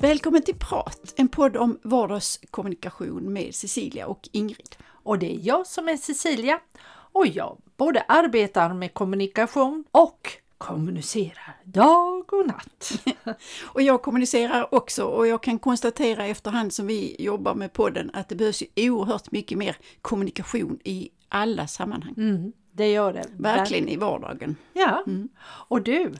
Välkommen till Prat, en podd om vardagskommunikation med Cecilia och Ingrid. Och det är jag som är Cecilia och jag både arbetar med kommunikation och kommunicerar dag och natt. och jag kommunicerar också och jag kan konstatera efterhand som vi jobbar med podden att det behövs ju oerhört mycket mer kommunikation i alla sammanhang. Mm, det gör det. Verkligen i vardagen. Ja, mm. och du,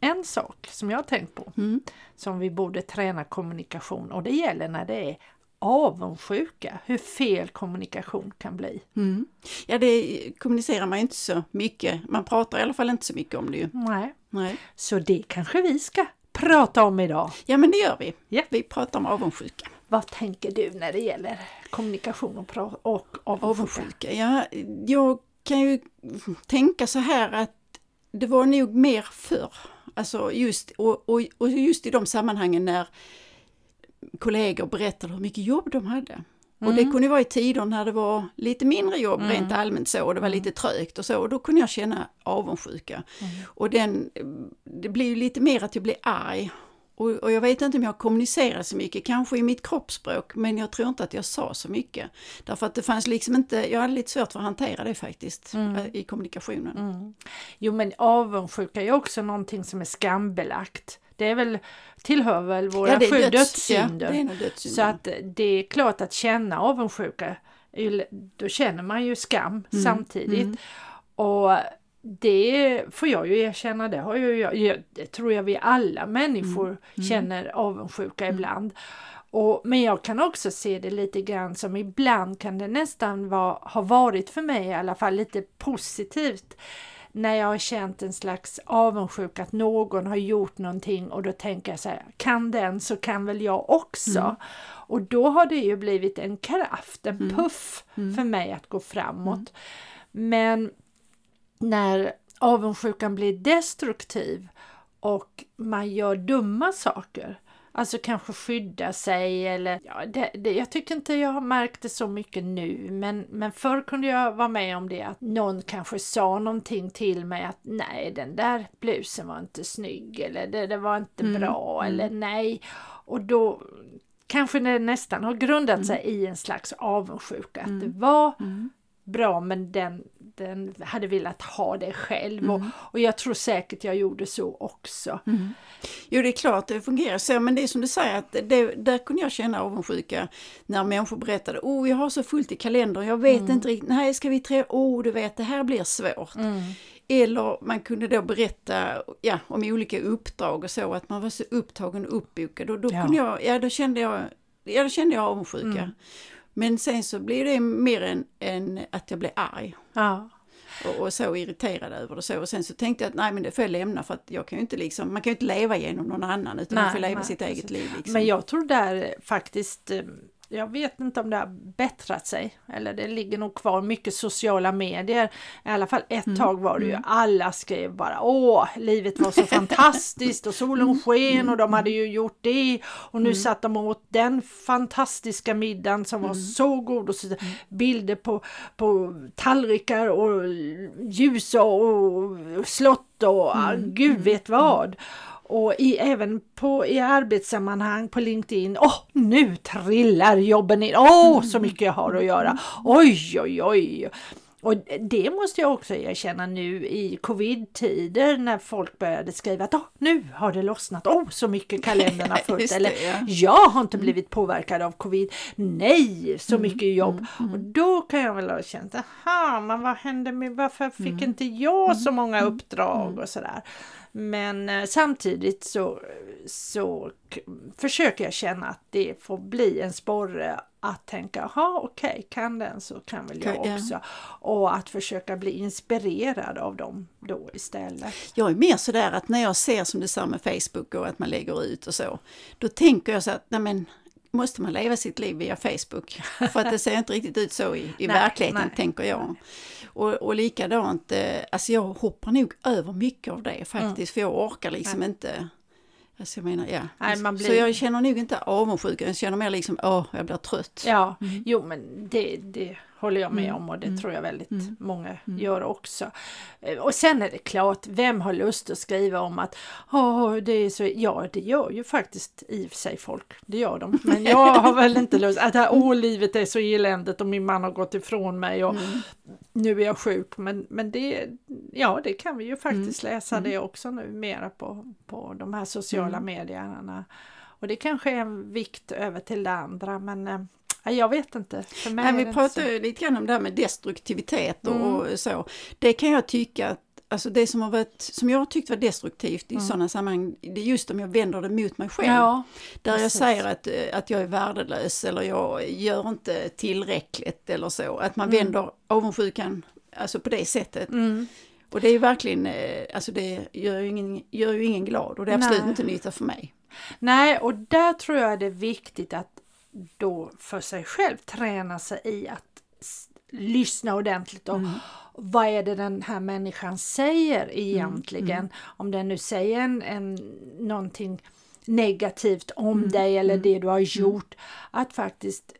en sak som jag har tänkt på mm. som vi borde träna kommunikation och det gäller när det är avundsjuka, hur fel kommunikation kan bli. Mm. Ja, det kommunicerar man inte så mycket. Man pratar i alla fall inte så mycket om det ju. Nej. Nej. Så det kanske vi ska prata om idag. Ja, men det gör vi. Ja. Vi pratar om avundsjuka. Vad tänker du när det gäller kommunikation och, och avundsjuka? avundsjuka? Ja, jag kan ju tänka så här att det var nog mer förr. Alltså just, och, och, och just i de sammanhangen när kollegor berättade hur mycket jobb de hade. Mm. Och det mm. kunde vara i tider när det var lite mindre jobb mm. rent allmänt så och det var mm. lite trögt och så och då kunde jag känna avundsjuka. Mm. Och den, det blir ju lite mer att jag blir arg. Och, och, jag vet inte om jag kommunicerar så mycket, kanske i mitt kroppsspråk, men jag tror inte att jag sa så mycket. Därför att det fanns liksom inte, jag hade lite svårt för att hantera det faktiskt mm. Eh, i kommunikationen. Mm. Jo men avundsjuka är också någonting som är skambelagt. Det är väl, tillhör väl våra ja, sju dödssynder. Ja, dödssynder. Så att det är klart att känna avundsjuka, då känner man ju skam mm. samtidigt. Mm. Och det får jag ju erkänna, det, har ju jag, det tror jag vi alla människor mm. mm. känner avundsjuka mm. ibland. Och, men jag kan också se det lite grann som ibland kan det nästan vara, ha varit för mig i alla fall lite positivt när jag har känt en slags avundsjuka att någon har gjort någonting och då tänker jag så här, kan den så kan väl jag också. Mm. Och då har det ju blivit en kraft, en mm. puff mm. för mig att gå framåt. Mm. Men när avundsjukan blir destruktiv och man gör dumma saker, Alltså kanske skydda sig eller ja, det, det, jag tycker inte jag har märkt det så mycket nu men, men förr kunde jag vara med om det att någon kanske sa någonting till mig att nej den där blusen var inte snygg eller det, det var inte mm. bra mm. eller nej och då kanske det nästan har grundat mm. sig i en slags avundsjuka att det mm. var mm. bra men den den hade velat ha det själv mm. och, och jag tror säkert jag gjorde så också. Mm. Jo det är klart det fungerar så men det är som du säger att det, där kunde jag känna avundsjuka när människor berättade oh jag har så fullt i kalendern, jag vet mm. inte riktigt, nej ska vi tre, oh du vet det här blir svårt. Mm. Eller man kunde då berätta ja, om olika uppdrag och så, att man var så upptagen och uppbokad. Och då, ja. kunde jag, ja, då, kände jag, ja, då kände jag avundsjuka. Mm. Men sen så blir det mer än, än att jag blir arg. Ja. Och, och, så irriterad över det så. Och sen så tänkte jag att nej men det får jag lämna för att jag kan ju inte liksom, man kan ju inte leva genom någon annan utan nej, man får leva nej, sitt eget liv. Liksom. Men jag tror där faktiskt eh, jag vet inte om det har bättrat sig eller det ligger nog kvar mycket sociala medier. I alla fall ett mm. tag var det ju mm. alla skrev bara åh livet var så fantastiskt och solen mm. sken och de hade ju gjort det och nu mm. satt de åt den fantastiska middagen som var mm. så god och så mm. bilder på, på tallrikar och ljus och, och slott och mm. gud vet vad. Och i, även på, i arbetssammanhang på LinkedIn, åh oh, nu trillar jobben in, åh oh, så mycket jag har att göra, oj oj oj. Och det måste jag också erkänna nu i covid-tider när folk började skriva att oh, nu har det lossnat, åh oh, så mycket kalendrarna fullt. Eller ja. jag har inte blivit påverkad av covid, nej så mm, mycket jobb. Mm, mm. Och då kan jag väl ha känt, aha men vad hände med, varför fick mm. inte jag så många mm, uppdrag mm. och sådär. Men eh, samtidigt så, så försöker jag känna att det får bli en sporre att tänka, jaha okej, okay, kan den så kan väl jag också. Ja. Och att försöka bli inspirerad av dem då istället. Jag är mer sådär att när jag ser som du sa med Facebook och att man lägger ut och så, då tänker jag så att, nej men måste man leva sitt liv via Facebook? För att det ser inte riktigt ut så i, i nej, verkligheten, nej, tänker jag. Och, och likadant, eh, alltså jag hoppar nog över mycket av det faktiskt, mm. för jag orkar liksom nej. inte Alltså jag menar, ja. Nej, man blir... Så jag känner nog inte avundsjuka, jag känner mer liksom, åh, jag blir trött. Ja, mm. jo men det, det håller jag med mm. om och det mm. tror jag väldigt mm. många mm. gör också. Eh, och sen är det klart, vem har lust att skriva om att oh, det är så, ja det gör ju faktiskt i och för sig folk, det gör de, men jag har väl inte lust, att här, åh livet är så eländigt och min man har gått ifrån mig och mm. nu är jag sjuk, men, men det, ja det kan vi ju faktiskt läsa det också nu mera på, på de här sociala medierna. Och det kanske är en vikt över till det andra men jag vet inte. För mig Nej, vi pratade så. lite grann om det här med destruktivitet och, mm. och så. Det kan jag tycka att Alltså det som, har varit, som jag har tyckt var destruktivt i mm. sådana sammanhang, det är just om jag vänder det mot mig själv. Ja, där precis. jag säger att, eh, att jag är värdelös eller jag gör inte tillräckligt eller så. Att man mm. vänder avundsjukan alltså på det sättet. Mm. Och det är verkligen, eh, alltså det gör ju ingen, gör ju ingen glad och det är absolut Nej. inte nytta för mig. Nej, och där tror jag det är viktigt att då för sig själv träna sig i att lyssna ordentligt och mm. vad är det den här människan säger egentligen? Mm. Mm. Om den nu säger en, en, någonting negativt om mm. dig eller mm. det du har mm. gjort, att faktiskt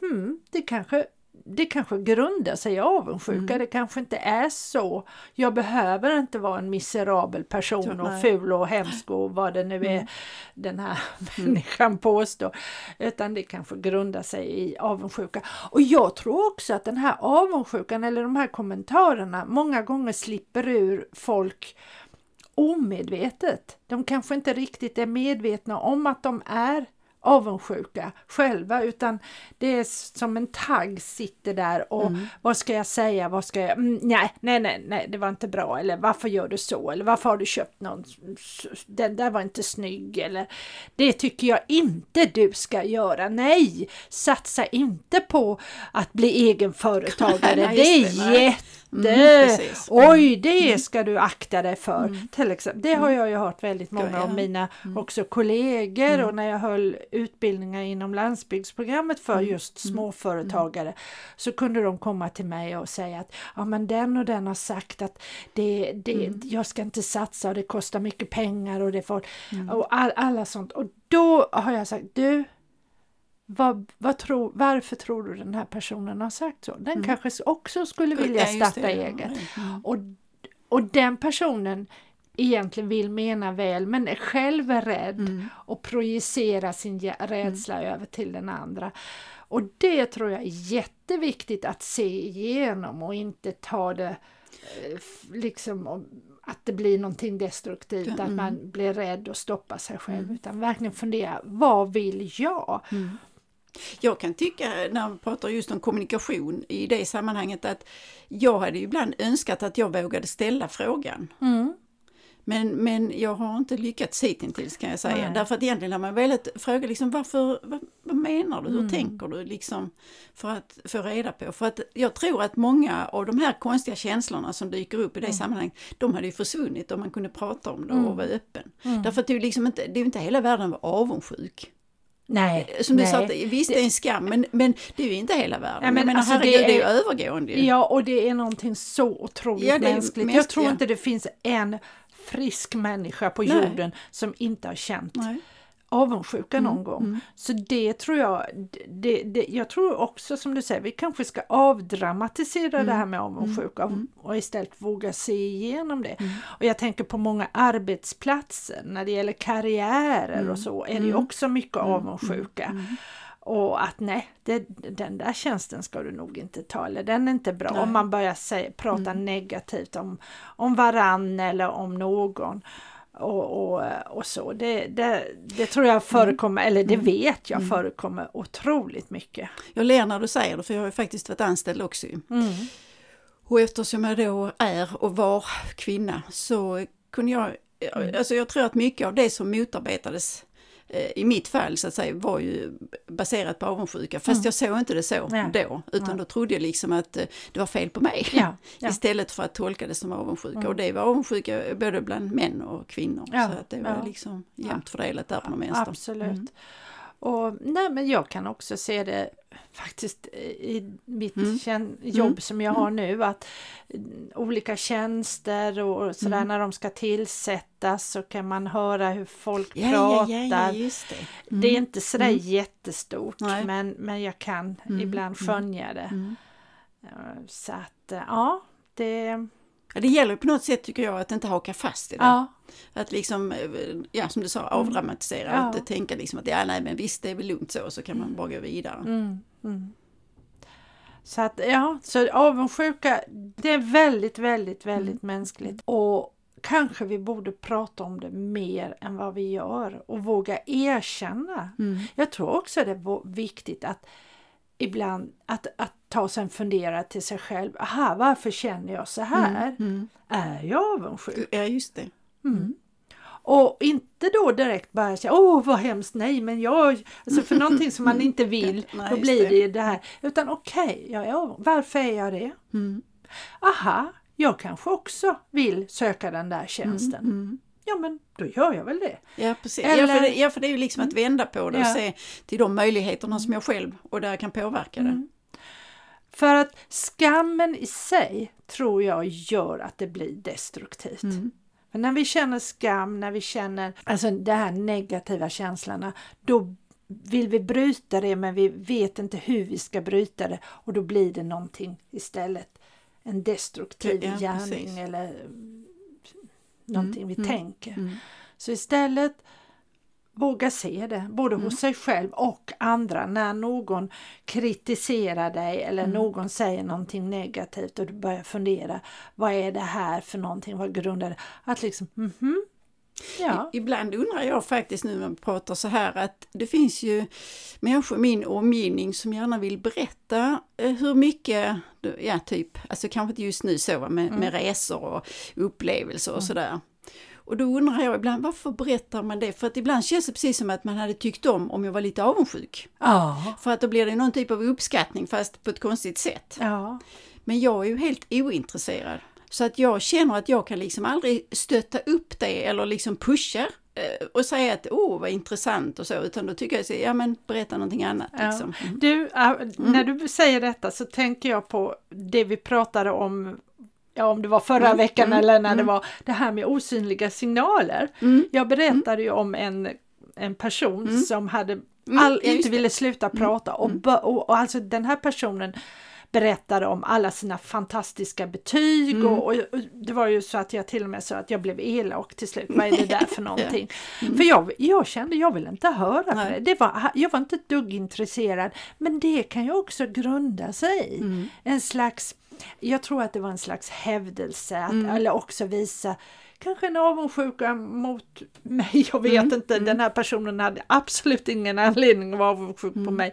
hmm, det kanske det kanske grundar sig i avundsjuka, mm. det kanske inte är så. Jag behöver inte vara en miserabel person och ful och hemsk och vad det nu är mm. den här mm. människan påstår. Utan det kanske grundar sig i avundsjuka. Och jag tror också att den här avundsjukan eller de här kommentarerna många gånger slipper ur folk omedvetet. De kanske inte riktigt är medvetna om att de är avundsjuka själva utan det är som en tagg sitter där och mm. vad ska jag säga, vad ska jag, mm, nej, nej, nej, nej, det var inte bra eller varför gör du så eller varför har du köpt någon, den där var inte snygg eller det tycker jag inte du ska göra, nej, satsa inte på att bli egenföretagare, det är jätte Mm, Oj, det mm. ska du akta dig för. Mm. Till exempel. Det har mm. jag ju hört väldigt många av mina mm. också kollegor och när jag höll utbildningar inom landsbygdsprogrammet för just småföretagare så kunde de komma till mig och säga att ja men den och den har sagt att det, det, jag ska inte satsa och det kostar mycket pengar och det får och all, alla sånt. Och då har jag sagt du vad, vad tro, varför tror du den här personen har sagt så? Den mm. kanske också skulle vilja starta det, eget. Mm. Och, och den personen egentligen vill mena väl men är själv rädd mm. och projicerar sin rädsla mm. över till den andra. Och det tror jag är jätteviktigt att se igenom och inte ta det eh, liksom att det blir någonting destruktivt, mm. att man blir rädd och stoppar sig själv mm. utan verkligen fundera, vad vill jag? Jag kan tycka, när vi pratar just om kommunikation i det sammanhanget, att jag hade ibland önskat att jag vågade ställa frågan. Mm. Men, men jag har inte lyckats hittills kan jag säga. Nej. Därför att egentligen har man velat fråga liksom varför, vad, vad menar du, hur mm. tänker du liksom för att få reda på. För att jag tror att många av de här konstiga känslorna som dyker upp i det mm. sammanhanget, de hade ju försvunnit om man kunde prata om det och mm. vara öppen. Mm. Därför att det är ju liksom inte, det är inte hela världen att vara avundsjuk. Nej. Som du nej. sa, visst det är en skam men, men det är ju inte hela världen. Ja, men, men alltså, herregud, det är, det är ju övergående. Ja och det är någonting så otroligt ja, mänskligt. Mänsk, jag tror ja. inte det finns en frisk människa på nej. jorden som inte har känt nej avundsjuka någon mm, gång. Mm. Så det tror jag, det, det, jag tror också som du säger, vi kanske ska avdramatisera mm. det här med avundsjuka mm. och istället våga se igenom det. Mm. Och jag tänker på många arbetsplatser, när det gäller karriärer och mm. så, är det också mycket avundsjuka. Och att nej, det, den där tjänsten ska du nog inte ta, eller den är inte bra. Nej. Om man börjar säga, prata negativt om, om varann eller om någon och, och, och så. Det, det, det, tror jag förekommer, mm. eller det mm. vet jag mm. förekommer otroligt mycket. Jag ler när du säger det för jag har ju faktiskt varit anställd också. Mm. Och eftersom jag då är och var kvinna så kunde jag, mm. alltså jag tror att mycket av det som motarbetades i mitt fall så att säga var ju baserat på avundsjuka. Fast mm. jag såg inte det så ja. då, utan ja. då trodde jag liksom att eh, det var fel på mig. Ja. Istället för att tolka det som avundsjuka. Mm. Och det var avundsjuka både bland män och kvinnor. Så att det var liksom jämnt fördelat där på någon vänster. Absolut. Mm. Och nej, men jag kan också se det faktiskt i mitt mm. jobb mm. som jag har mm. nu att olika tjänster och sådär mm. när de ska tillsättas så kan man höra hur folk ja, pratar. Ja, ja, det. Mm. det. är inte sådär mm. jättestort men, men jag kan ibland skönja det. Så att ja, det det gäller på något sätt tycker jag att inte haka fast i det. Ja. Att liksom, eh, ja som du sa, avdramatisera mm. och inte tänka liksom att ja nej men visst det är väl lugnt så, så kan man bara gå vidare. Mm. Mm. Så att ja, så avundsjuka det är väldigt, väldigt, väldigt mm. mänskligt. Och kanske vi borde prata om det mer än vad vi gör och våga erkänna. Mm. Jag tror också det är viktigt att ibland att, att ta sig en funderare till sig själv. Aha, varför känner jag så här? Mm, mm. Är jag avundsjuk? Ja, just det. Mm. mm. Och inte då direkt bara säga åh vad hemskt, nej men jag, alltså för någonting som man inte vill, nej, då blir det ju det här. Utan okej, okay, varför är jag det? Mm. Aha, jag kanske också vill söka den där tjänsten. Mm, ja men då gör jag väl det. Ja precis, Eller, ja, för det, ja, för det är ju liksom att mm. vända på det och ja. se till de möjligheterna som jag själv och där jag kan påverka det. Mm. För att skammen i sig tror jag gör att det blir destruktivt. Mm. För när vi känner skam, när vi känner alltså de här negativa känslorna, då vill vi bryta det men vi vet inte hur vi ska bryta det och då blir det någonting istället. En destruktiv ja, gärning precis. eller någonting mm, vi mm, tänker. Mm. Så istället våga se det, både mm. hos sig själv och andra. När någon kritiserar dig eller mm. någon säger någonting negativt och du börjar fundera, vad är det här för någonting, vad grundar det? Att liksom, mm -hmm, Ja. Ibland undrar jag faktiskt nu när vi pratar så här att det finns ju människor i min omgivning som gärna vill berätta eh, hur mycket, ja typ, alltså kanske inte just nu så med, mm. med resor och upplevelser och mm. sådär. Och då undrar jag ibland varför berättar man det? För att ibland känns det precis som att man hade tyckt om om jag var lite avundsjuk. Ja. För att då blir det någon typ av uppskattning fast på ett konstigt sätt. Ja. Men jag är ju helt ointresserad. Så att jag känner att jag kan liksom aldrig stötta upp det eller liksom pusha eh, och säga att åh vad intressant och så, utan då tycker jag att ja men berätta någonting annat. Ja. Liksom. Mm. Du, mm. när du säger detta så tänker jag på det vi pratade om ja, om det var förra mm, veckan mm, eller när mm. det var det här med osynliga signaler. Mm, jag berättade ju om en, en person mm. som hade mm, all, inte ville sluta prata och, och, och alltså den här personen berättade om alla sina fantastiska betyg mm. och, och, det var ju så att jag till och med sa att jag blev elak till slut. Vad är det där för någonting? mm. För jag, jag kände jag vill inte höra det. det var, jag var inte ett dugg intresserad. Men det kan ju också grunda sig i mm. en slags jag tror att det var en slags hävdelse, att, mm. eller också visa kanske en avundsjuka mot mig, jag vet mm. inte, mm. den här personen hade absolut ingen anledning att vara avundsjuk mm. på mig.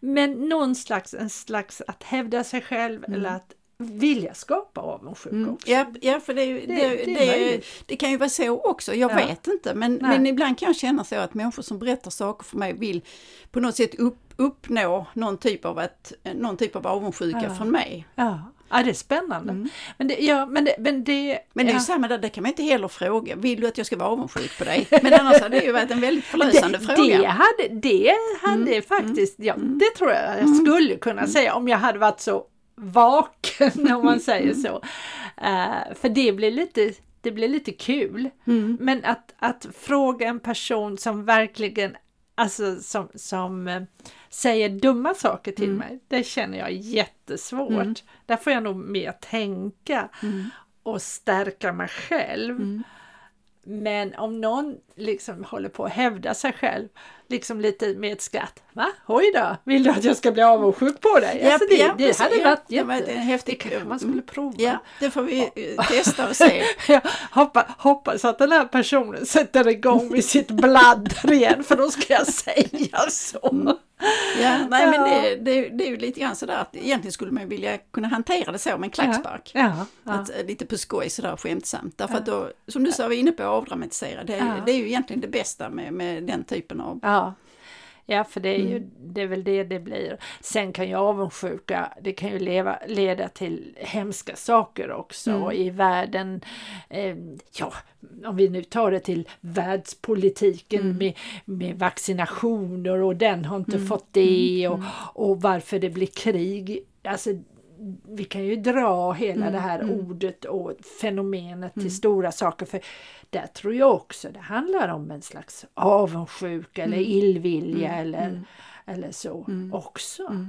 Men någon slags, en slags att hävda sig själv mm. eller att vilja skapa avundsjuka mm. också. Ja, ja, för det, det, det, det, det kan ju vara så också, jag ja. vet inte. Men, men ibland kan jag känna så att människor som berättar saker för mig vill på något sätt upp, uppnå någon typ av, ett, någon typ av avundsjuka ja. från mig. Ja. Ja, det är spännande. Mm. Men det, ja, men det, men det, men det är ja. samma där, det kan man inte heller fråga. Vill du att jag ska vara avundsjuk på dig? Men annars hade det ju varit en väldigt förlösande det, fråga. Det hade, det hade mm. faktiskt, ja, mm. det tror jag jag mm. skulle kunna mm. säga om jag hade varit så vaken om man säger så. Uh, för det blir lite det blir lite kul. Mm. Men att, att fråga en person som verkligen, alltså som, som uh, säger dumma saker till mm. mig, det känner jag jättesvårt. Mm. Där får jag nog mer tänka mm. och stärka mig själv. Mm. Men om någon liksom håller på att hävda sig själv, liksom lite med ett skratt. Va? Oj då, vill du att jag ska bli avundsjuk på dig? Ja, alltså det, ja, det hade varit ja, jätte... en häftig det man skulle prova. Ja, det får vi eh, testa och se. ja, hoppas, hoppas att den här personen sätter igång med sitt bladder igen, för då ska jag säga så. Mm. Ja, nej men det, det, det, är ju lite grann sådär att egentligen skulle man vilja kunna hantera det så med en klackspark. Ja, ja, att, eh, lite på skoj sådär skämtsamt. Därför att då, som du sa, vi inne på avdramatisera. Det, det är ju egentligen det bästa med, med den typen av... Ja. Ja, för det är ju mm. det är väl det det blir. Sen kan ju avundsjuka, det kan ju leva, leda till hemska saker också mm. i världen. Eh, ja, om vi nu tar det till världspolitiken mm. med, med vaccinationer och den har inte mm. fått det mm. och, och varför det blir krig. Alltså vi kan ju dra hela mm, det här mm. ordet och fenomenet till mm. stora saker. För där tror jag också det handlar om en slags avundsjuka eller mm. illvilja mm, eller, mm. eller så också.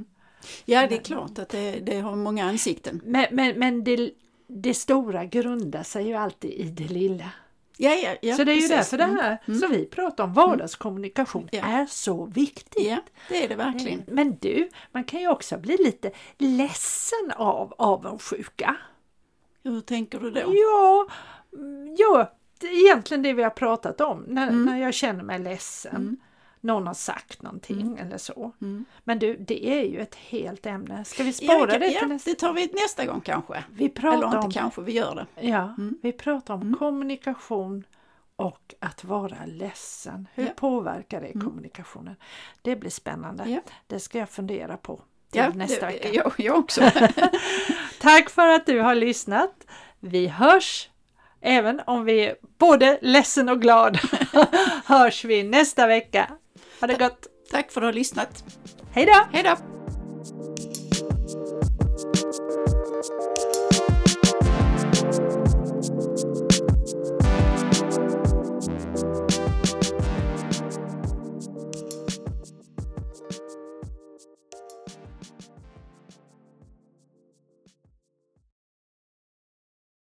Ja, det är klart att det, det har många ansikten. Men, men, men det, det stora grundar sig ju alltid i det lilla. Ja, ja, ja, så det är precis. ju därför det här mm. som vi pratar om, vardagskommunikation, ja. är så viktigt. Ja, det är det verkligen. Men du, man kan ju också bli lite ledsen av avundsjuka. Hur tänker du då? Ja, ja egentligen det vi har pratat om, när, mm. när jag känner mig ledsen. Någon har sagt någonting mm. eller så. Mm. Men du, det är ju ett helt ämne. Ska vi spara ja, det till ja, nästa? Det tar vi nästa gång kanske. Vi pratar eller inte om, kanske, vi gör det. Ja, mm. vi pratar om mm. kommunikation och att vara ledsen. Hur ja. påverkar det mm. kommunikationen? Det blir spännande. Ja. Det ska jag fundera på till nästa det, vecka. Jag, jag också. Tack för att du har lyssnat. Vi hörs Även om vi är både ledsen och glad hörs vi nästa vecka. Ha det gott! Tack för att du har lyssnat! Hej då! Hej då!